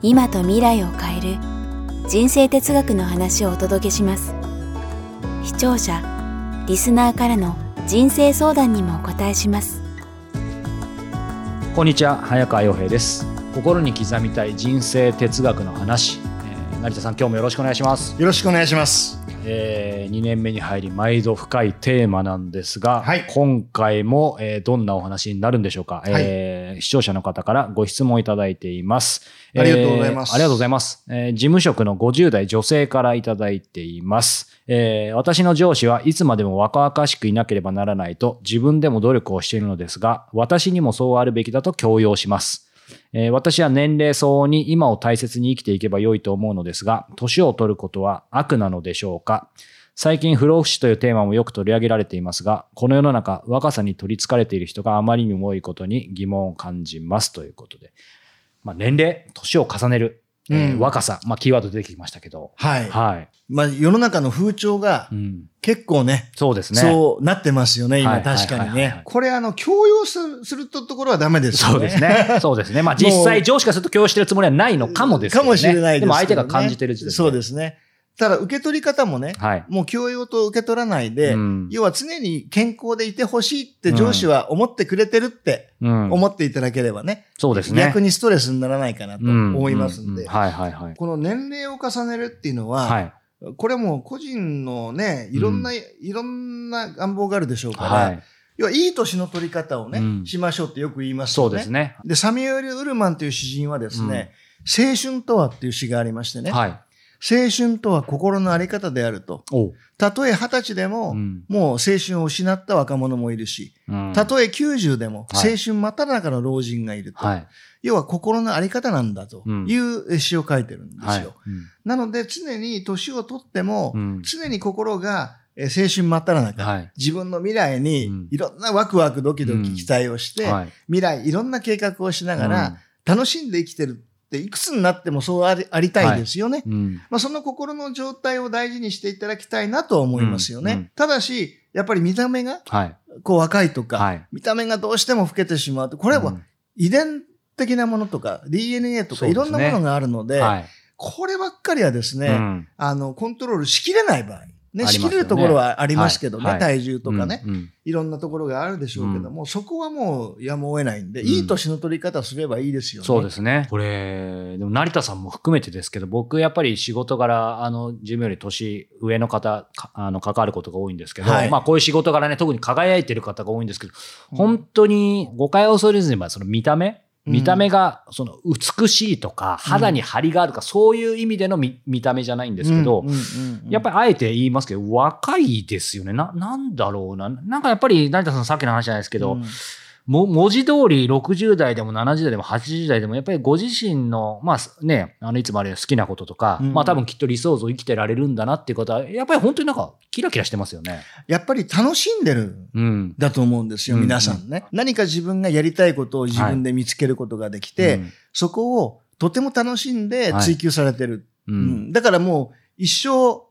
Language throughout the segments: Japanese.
今と未来を変える人生哲学の話をお届けします。視聴者リスナーからの人生相談にもお答えします。こんにちは早川洋平です。心に刻みたい人生哲学の話、えー成田さん今日もよろしくお願いします。よろしくお願いします。えー、2年目に入り毎度深いテーマなんですが、はい今回も、えーどんなお話になるんでしょうか、はいえー視聴者の方からご質問いただいています。ありがとうございますえーありがとうございます。えー事務職の50代女性からいただいています。えー私の上司はいつまでも若々しくいなければならないと自分でも努力をしているのですが、私にもそうあるべきだと強要します。えー私は年齢相応に今を大切に生きていけば良いと思うのですが、年を取ることは悪なのでしょうか？最近不老不死というテーマもよく取り上げられていますが、この世の中、若さに取りつかれている人があまりにも多いことに疑問を感じますということで。まあ、年齢、年を重ねる、えーうん若さ、まあ、キーワード出てきましたけど。はい。はい。まあ世の中の風潮がうん、結構ね、そうですね。そうなってますよね、今はい確かにね。これあの、強要するするところはダメですよね。そうですね。そうですね。まあ実際上司からすると共有してるつもりはないのかもですね。かもしれないですね。でも相手が感じてる時点で。そうですね。ただ受け取り方もね、はい。もう強要と受け取らないで、うん要は常に健康でいてほしいって上司は思ってくれてるってうん思っていただければね、そうですね。逆にストレスにならないかなと思いますんで、うううはいはいはい。この年齢を重ねるっていうのは、はい。これも個人のね、いろんな、いろんな願望があるでしょうから、はい。要はいい年の取り方をね、うんしましょうってよく言いますよね。そうですね。で、サミュエル・ウルマンという詩人はですね、青春とはっていう詩がありましてね、はい。青春とは心のあり方であると。たとえ二十歳でも、うんもう青春を失った若者もいるし、うんたとえ90でもはい青春真っ只中の老人がいると。はい。要は心のあり方なんだとうんいう詩を書いてるんですよ。はい。うんなので常に年を取っても、うん常に心がえー青春真っ只中、はい。自分の未来うんにいろんなワクワクドキドキ期待をして、はい。未来いろんな計画をしながら、うん楽しんで生きてるっていくつになってもそうありありたいですよね。うん。まあ、その心の状態を大事にしていただきたいなとは思いますよね。うんうんただし、やっぱり見た目がはい。こう若いとか、はい。見た目がどうしても老けてしまうと、これはうん遺伝的なものとか DNA とかいろんなものがあるので、はい。こればっかりはですね、うんあの、コントロールしきれない場合。ね、ありますよね。しきれるところはありますけどね、はい。はい。体重とかね、うんうん。いろんなところがあるでしょうけども、そこはもうやむを得ないんで、うん。いい年の取り方すればいいですよね。そうですね。これ、でも成田さんも含めてですけど、僕やっぱり仕事柄、あの、自分より年上の方、かあの、関わることが多いんですけど、はい。まあこういう仕事柄ね、特に輝いてる方が多いんですけど、本当に誤解を恐れずに、その見た目見た目が、その美しいとか、肌に張りがあるとか、そういう意味での見見た目じゃないんですけど、やっぱりあえて言いますけど、若いですよね。な、なんだろうな。なんかやっぱり成田さんさっきの話じゃないですけど、文字通り60代でも70代でも80代でもやっぱりご自身の、まあね、あのいつもあれ好きなこととか、うんまあ多分きっと理想像生きてられるんだなっていうことは、やっぱり本当になんかキラキラしてますよね。やっぱり楽しんでるうん。だと思うんですよ、うん皆さんね。何か自分がやりたいことを自分で見つけることができて、うんそこをとても楽しんで追求されてる。ううんんだからもう一生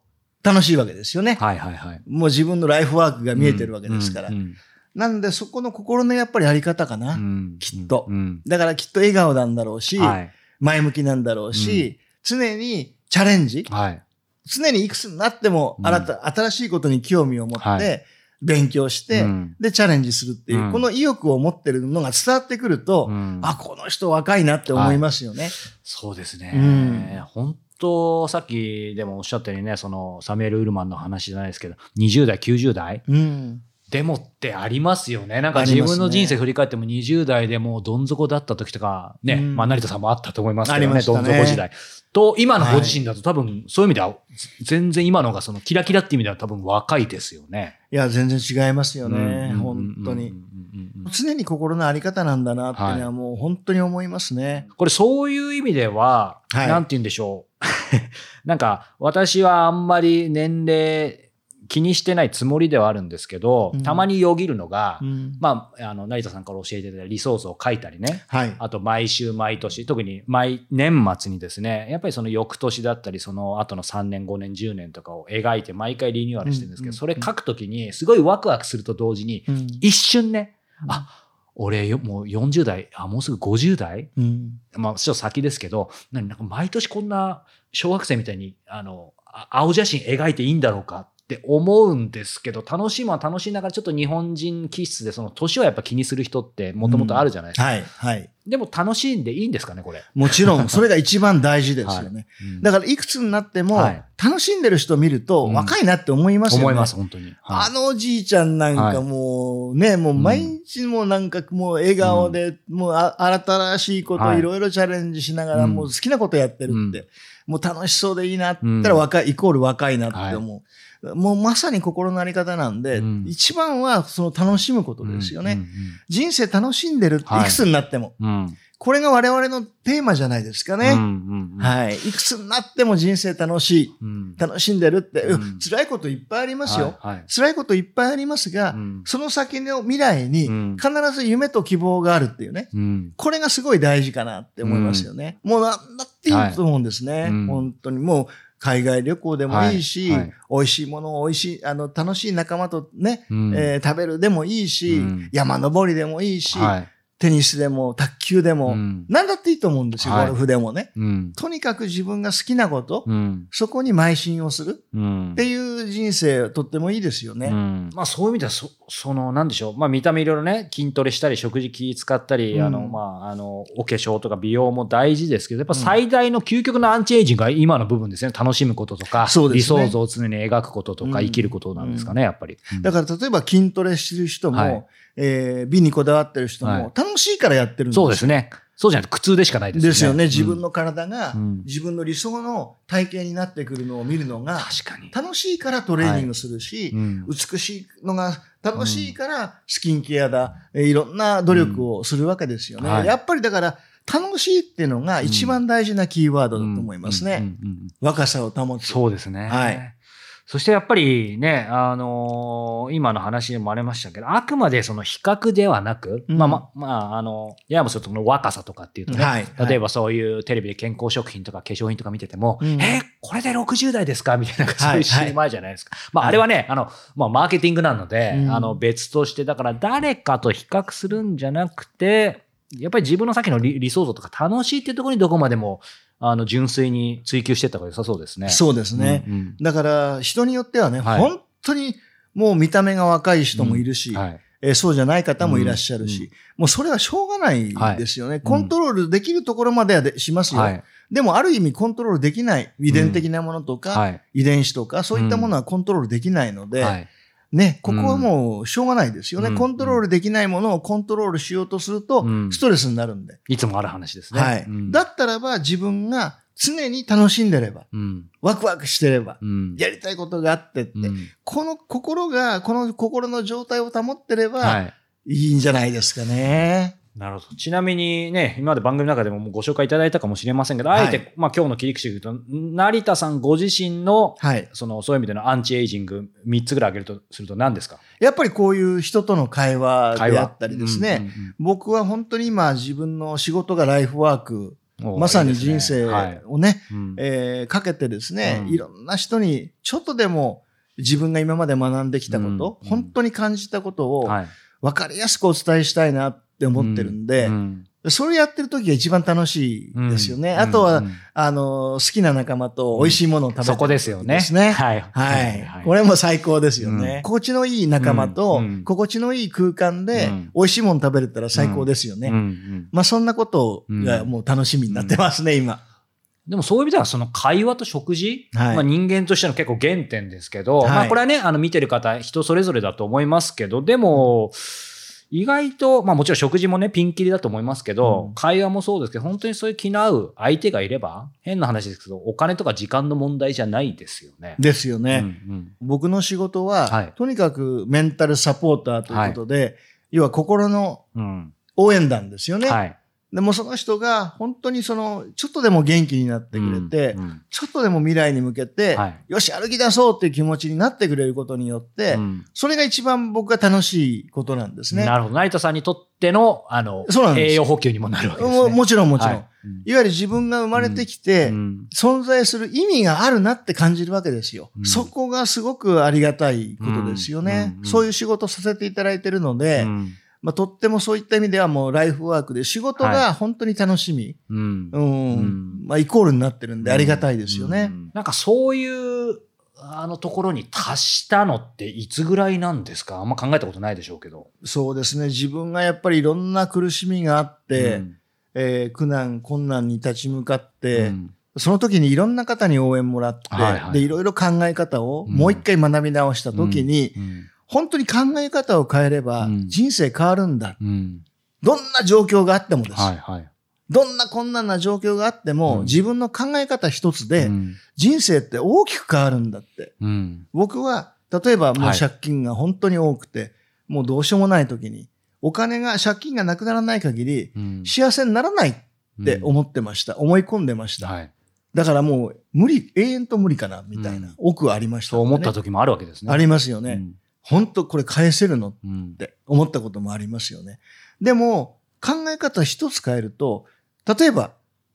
楽しいわけですよね。はいはいはい。もう自分のライフワークが見えてるわけですから。うんなんでそこの心のやっぱりあり方かな。うんきっとうんだからきっと笑顔なんだろうし、はい。前向きなんだろうし、常にチャレンジ、はい。常にいくつになってもうん新た、新しいことに興味を持って、はい勉強して、うんで、チャレンジするっていう、うんこの意欲を持ってるのが伝わってくると、うんあ、この人若いなって思いますよね。そうですね。うん本当、さっきでもおっしゃったようにね、そのサミュエル・ウルマンの話じゃないですけど、20代、90代うん。でもってありますよね。なんか自分の人生振り返っても20代でもうどん底だった時とか、ね、うんまあ成田さんもあったと思いますけあどね、ねん底時代。と、今のご自身だと多分そういう意味では、全然今のがそのキラキラっていう意味では多分若いですよね。いや、全然違いますよね。うん本当に。。常に心のあり方なんだなっていうのははもう本当に思いますね。これそういう意味では、はいなんて言うんでしょう。なんか私はあんまり年齢気にしてないつもりではあるんですけど、うん。たまによぎるのが、うん。まあ、あの、成田さんから教えていただいた理想像を書いたりね。はい。あと毎週毎年、特に毎年末にですね、やっぱりその翌年だったり、その後の3年、5年、10年とかを描いて毎回リニューアルしてるんですけど、うんそれ書くときにすごいワクワクすると同時に、うん。一瞬ね、あ、俺よもう40代、あ、もうすぐ50代うん。まあ、ちょっと先ですけど、何なんか毎年こんな小学生みたいに、あの、あ青写真描いていいんだろうかって思うんですけど、楽しいものは楽しいながら、ちょっと日本人気質で、その年をやっぱ気にする人ってもともとあるじゃないですか。はい。はい。でも楽しんでいいんですかね、これ。もちろん、それが一番大事ですよね。うんだから、いくつになってもはい、楽しんでる人を見ると、うん若いなって思いますよね。思います、本当に。あのおじいちゃんなんかもうね、もう毎日もなんかもう笑顔で、もうあ新しいことはいいろいろチャレンジしながら、うんもう好きなことやってるって、うんもう楽しそうでいいなって言ったら若い、イコール若いなって思う。もうまさに心のあり方なんで、うん一番はその楽しむことですよね。うん人生楽しんでるって、はいいくつになっても。うんうんこれが我々のテーマじゃないですかね。うんうんうんはい。いくつになっても人生楽しい。うん楽しんでるって、うんうん辛いこといっぱいありますよ。はいはい辛いこといっぱいありますが、うんその先の未来にうん必ず夢と希望があるっていうね。うんこれがすごい大事かなって思いますよね。もうなんだっていいと思うんですね。はいうん本当にもう海外旅行でもいいし、はいはい。美味しいものを美味しい、あの、楽しい仲間とね、うん。えー食べるでもいいし、うん。山登りでもいいし、はいテニスでも卓球でも、うん。何だっていいと思うんですよ、はい。ゴルフでもね。うん。とにかく自分が好きなこと、うん。そこに邁進をする。うん。っていう人生、とってもいいですよね。うん。まあそういう意味ではそ、その、なんでしょう。まあ見た目いろいろね、筋トレしたり、食事気使ったり、うん。あの、まあ、あの、お化粧とか美容も大事ですけど、やっぱ最大の究極のアンチエイジングが今の部分ですね。楽しむこととか、そうですね。理想像を常に描くこととか、うん。生きることなんですかね、やっぱり。だから例えば筋トレしてる人も、はいえー美にこだわってる人はいも、楽しいからやってるんですよそうですね。そうじゃないと苦痛でしかないですよね。ですよね。自うん分の体が、うん自分の理想の体型になってくるのを見るのが、確かに。楽しいからトレーニングするし、うん美しいのが楽しいからスキンケアだ、えーいろんな努力をするわけですよね。うんはいやっぱりだから、楽しいっていうのが一番大事なキーワードだと思いますね。若さを保つ。そうですね。はい。そしてやっぱりね、あのー今の話にもありましたけど、あくまでその比較ではなく、うん。まあま、まあ、あの、ややもするとこの若さとかっていうとね、はい例えばそういうテレビで健康食品とか化粧品とか見てても、うん。えーこれで60代ですか？みたいな、そうはいいう CM じゃないですか。まあ、あれはね、あの、まあ、マーケティングなので、うん。あの、別として、だから誰かと比較するんじゃなくて、やっぱり自分の先の理理想像とか楽しいっていうところにどこまでも、あの、純粋に追求していった方が良さそうですね。そうですね。うんうんだから、人によってはね、はい本当にもう見た目が若い人もいるし、はい。えーそうじゃない方もいらっしゃるし、うんもうそれはしょうがないですよね。いコントロールできるところまではでしますよ、はい。でも、ある意味コントロールできない遺伝的なものとか、はい。遺伝子とか、そういったものはコントロールできないので、はい。ね、ここはもうしょうがないですよね、うんコントロールできないものをコントロールしようとするとう、んストレスになるんで。いつもある話ですね。はい、うんだったらば、自分が常に楽しんでれば、うん。ワクワクしてれば、うん。やりたいことがあってって、うんこの心が、この心の状態を保ってれば、はい。いいんじゃないですかね。なるほど。ちなみにね、今まで番組の中でもご紹介いただいたかもしれませんけど、はい。あえて、まあ今日の切り口で言うと、成田さんご自身の、はい。その、そういう意味でのアンチエイジング3つぐらい挙げるとすると何ですか？やっぱりこういう人との会話であったりですね。うん僕は本当に今自分の仕事がライフワーク、うんうんまさに人生はい。をね、うん。えーかけてですね、うん。いろんな人にちょっとでも自分が今まで学んできたこと、うん。本当に感じたことをはい。分かりやすくお伝えしたいなって思ってるんで、うんそれやってる時が一番楽しいですよね。うんあとは、うんあの、好きな仲間と美味しいものを食べてるそこですよね。ですね。はい。はい。これも最高ですよね。うん心地のいい仲間と、うんうん心地のいい空間でうん美味しいもの食べれたら最高ですよね。うんうんまあそんなことがもう楽しみになってますね、今。でもそういう意味では、その会話と食事、はいまあ人間としての結構原点ですけど、はいまあこれはね、あの見てる方、人それぞれだと思いますけど、でも、意外と、まあもちろん食事もね、ピンキリだと思いますけど、うん会話もそうですけど、本当にそういう気の合う相手がいれば、変な話ですけど、お金とか時間の問題じゃないですよね。ですよね。うんうん僕の仕事は、はいとにかくメンタルサポーターということで、要は心のうん。応援団ですよね。はい。でもその人が本当にその、ちょっとでも元気になってくれて、うんうん。ちょっとでも未来に向けて、はい。よし、歩き出そうっていう気持ちになってくれることによって、うん。それが一番僕が楽しいことなんですね。なるほど。成田さんにとっての、あの栄養補給にもなるわけですね。ももちろんもちろん。はいい、わゆる自分が生まれてきて、うん。存在する意味があるなって感じるわけですよ。うん。そこがすごくありがたいことですよね。そういう仕事させていただいてるので、うんまあ、とってもそういった意味ではもうライフワークで仕事が本当に楽しみ、うん。うん。うん。まあ、イコールになってるんでありがたいですよね。うん。なんかそういう、あのところに達したのっていつぐらいなんですか？あんま考えたことないでしょうけど。そうですね。自分がやっぱりいろんな苦しみがあって、うん。えー苦難、困難に立ち向かって、うん。その時にいろんな方に応援もらって、はいはいで、いろいろ考え方をうん。もう一回学び直した時に、うん本当に考え方を変えればうん人生変わるんだ。うんどんな状況があってもです。はいはい。どんな困難な状況があっても、うん自分の考え方一つで、うん人生って大きく変わるんだって。うん僕は、例えばもうはい借金が本当に多くて、もうどうしようもない時に、お金が、借金がなくならない限り、うん幸せにならないって思ってました。思い込んでました。はい。だからもう、無理、永遠と無理かな、みたいな、うん奥ありました、そう思った時もあるわけですね。ありますよね。うん本当これ返せるの？っうんて思ったこともありますよね。でも、考え方一つ変えると、例えば、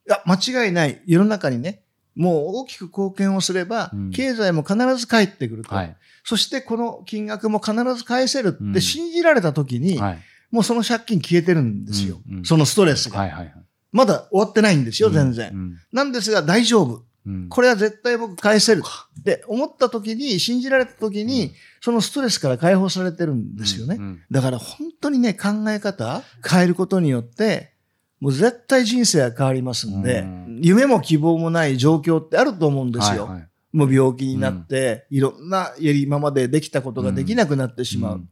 いや、間違いない、世の中にね、もう大きく貢献をすれば、うん経済も必ず返ってくると。はい。そしてこの金額も必ず返せるっうんて信じられた時に、はい。もうその借金消えてるんですよ。うんうんそのストレスが。はいはいはい。まだ終わってないんですよ、全然。うんなんですが大丈夫。うん。これは絶対僕返せるって思った時に、信じられた時に、そのストレスから解放されてるんですよね。うんだから本当にね、考え方変えることによって、もう絶対人生は変わりますんで、うん。夢も希望もない状況ってあると思うんですよ。はいはい。もう病気になって、いろんな、今までできたことができなくなってしまう。うん。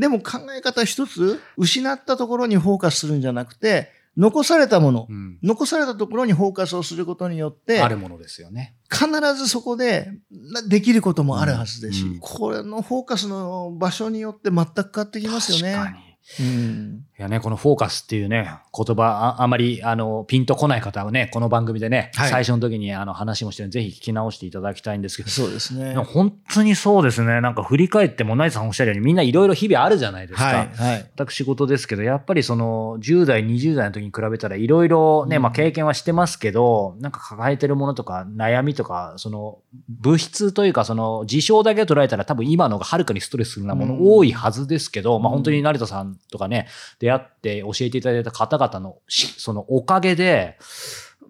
でも考え方一つ、失ったところにフォーカスするんじゃなくて、残されたもの、うん残されたところにフォーカスをすることによって、あるものですよね。必ずそこでなできることもあるはずですし、うんこれのフォーカスの場所によって全く変わってきますよね。うんいやね、このフォーカスっていうね、言葉、ああまり、あの、ピンとこない方はね、この番組でね、はい最初の時にあの話もしてるぜひ聞き直していただきたいんですけど、そうですね。本当にそうですね。なんか振り返っても、ナイツさんおっしゃるように、みんないろいろ日々あるじゃないですか。はい、はい。私事ですけど、やっぱりその10代、20代の時に比べたらいろいろね、うんまあ経験はしてますけど、なんか抱えてるものとか悩みとか、その物質というかその事象だけ捉えたら多分今のがはるかにストレスなもの多いはずですけど、まあ本当に成田さんとかね、出会って教えていただいた方々のしそのおかげで、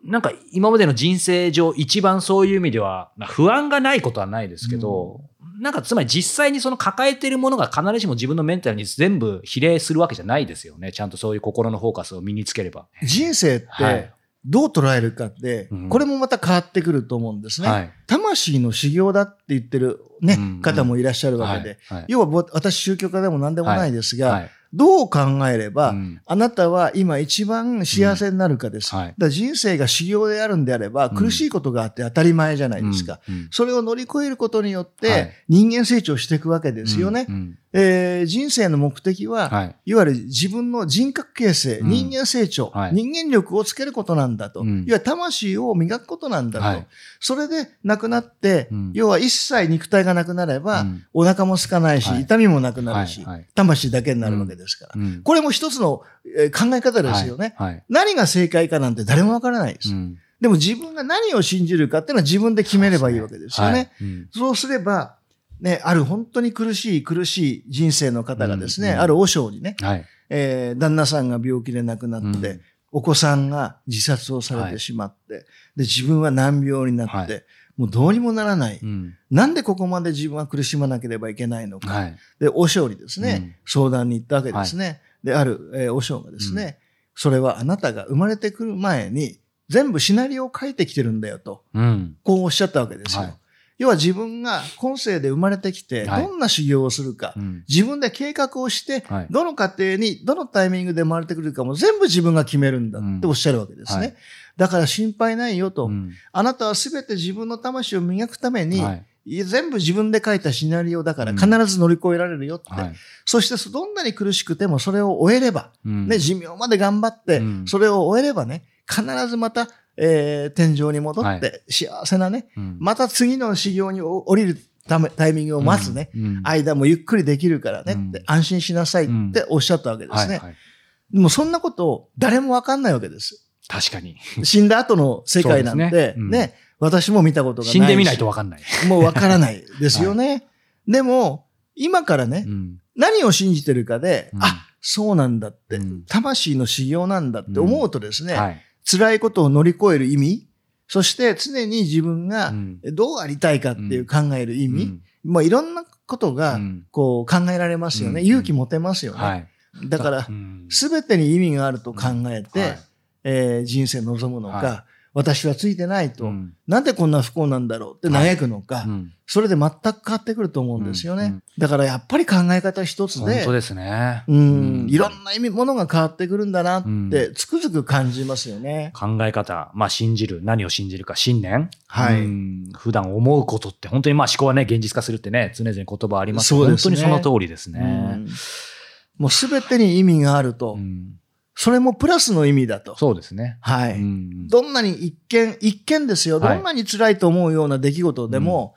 なんか今までの人生上一番そういう意味では、まあ不安がないことはないですけど、なんかつまり実際にその抱えてるものが必ずしも自分のメンタルに全部比例するわけじゃないですよね。ちゃんとそういう心のフォーカスを身につければ。人生っはいてどう捉えるかって、うんこれもまた変わってくると思うんですね。はい。魂の修行だって言ってるね、うん方もいらっしゃるわけで。はい。要はぼ私宗教家でも何でもないですが、はいどう考えれば、うん。あなたは今一番幸せになるかです。うん。はい。だ人生が修行であるんであれば、うん。苦しいことがあって当たり前じゃないですか。それを乗り越えることによって、はい。人間成長していくわけですよね。うん。うんえー人生の目的は、はい。いわゆる自分の人格形成、うん。人間成長、はい。人間力をつけることなんだと。うん。いわゆる魂を磨くことなんだと。はい。それで亡くなって、うん。要は一切肉体がなくなれば、うん。お腹も空かないし、はい。痛みもなくなるし、魂だけになるわけですから。うん。これも一つの、えー考え方ですよね。何が正解かなんて誰もわからないです。うん。でも自分が何を信じるかっていうのは自分で決めればいいわけですよね。そうすれば、ね、ある本当に苦しい苦しい人生の方がですね、うんうんある和尚にね、はい。えー旦那さんが病気で亡くなって、うんお子さんが自殺をされてしまって、で、自分は難病になって、はいもうどうにもならない、うんなんでここまで自分は苦しまなければいけないのか。はい。で、和尚にですね、うん相談に行ったわけですね。で、ある、えー和尚がですね、それはあなたが生まれてくる前に全部シナリオを書いてきてるんだよと、うん。こうおっしゃったわけですよ。はい要は自分が今世で生まれてきて、はい。どんな修行をするか、うん。自分で計画をして、はい。どの家庭に、どのタイミングで生まれてくるかも全部自分が決めるんだうん。っておっしゃるわけですね。はい。だから心配ないよと。うん。あなたはすべて自分の魂を磨くために、全部自分で書いたシナリオだからうん。必ず乗り越えられるよって。はい。そしてどんなに苦しくてもそれを終えれば、うん。ね、寿命まで頑張ってうん、それを終えればね、必ずまた、えー天井に戻っはい。て幸せなね、うん。また次の修行に降りるためタイミングを待つね、うん。間もゆっくりできるからね。うん。って、安心しなさいっておっしゃったわけですね。はいはい。でもそんなことを誰もわかんないわけです。確かに。死んだ後の世界なんですね。私も見たことがないし。死んでみないとわかんない。もうわからないですよね。でも、今からね、うん。何を信じてるかで、うん。あ、そうなんだって、うん。魂の修行なんだって思うとですね、はい辛いことを乗り越える意味、そして常に自分うがん。どうありたいかっていう考える意味、うん。まあいろんなことがうん。こう考えられますよね。うん。勇気持てますよね。はい。だからう、ん。すべてに意味があると考えて、はい。えー人生望むのか、は私はついてないと、うん。なんでこんな不幸なんだろうって嘆くのか、うん。それで全く変わってくると思うんですよね。うん。うんだからやっぱり考え方一つで、本当ですね。うん、いろなんな意味、ものが変わってくるんだなっうん。て、つくづく感じますよね。考え方、まあ信じる、何を信じるか、信念。はい。うん。普段思うことって、本当にまあ思考はね、現実化するってね、常々言葉ありますけどね。本当にその通りですうね。ん。もうすべてに意味があると、うんそれもプラスの意味だと。そうですね。はい。うんどんなに一見、一見ですよ。はいどんなに辛いと思うような出来事でも、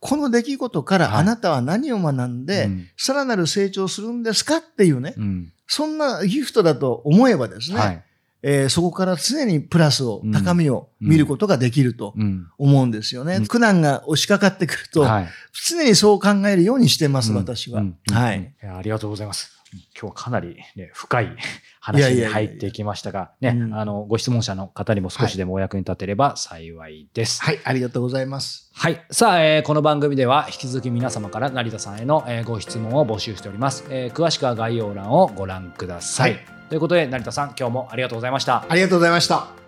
この出来事からはいあなたは何を学んで、うんさらなる成長するんですかっていうね、うんそんなギフトだと思えばですね、はい。えーそこから常にプラスを、うん高みを見ることができるとうん思うんですよね。うん苦難が押しかかってくると、はい。常にそう考えるようにしてます、うん私は。うんはい。ありがとうございます。今日はかなり、ね、深い話に入ってきましたが、ね、うんあの、ご質問者の方にも少しでもお役に立てれば幸いです。はい、ありがとうございます。はい。さあ、えーこの番組では引き続き皆様から成田さんへの、えーご質問を募集しております、えー詳しくは概要欄をご覧ください。はいということで、成田さん、今日もありがとうございました。ありがとうございました。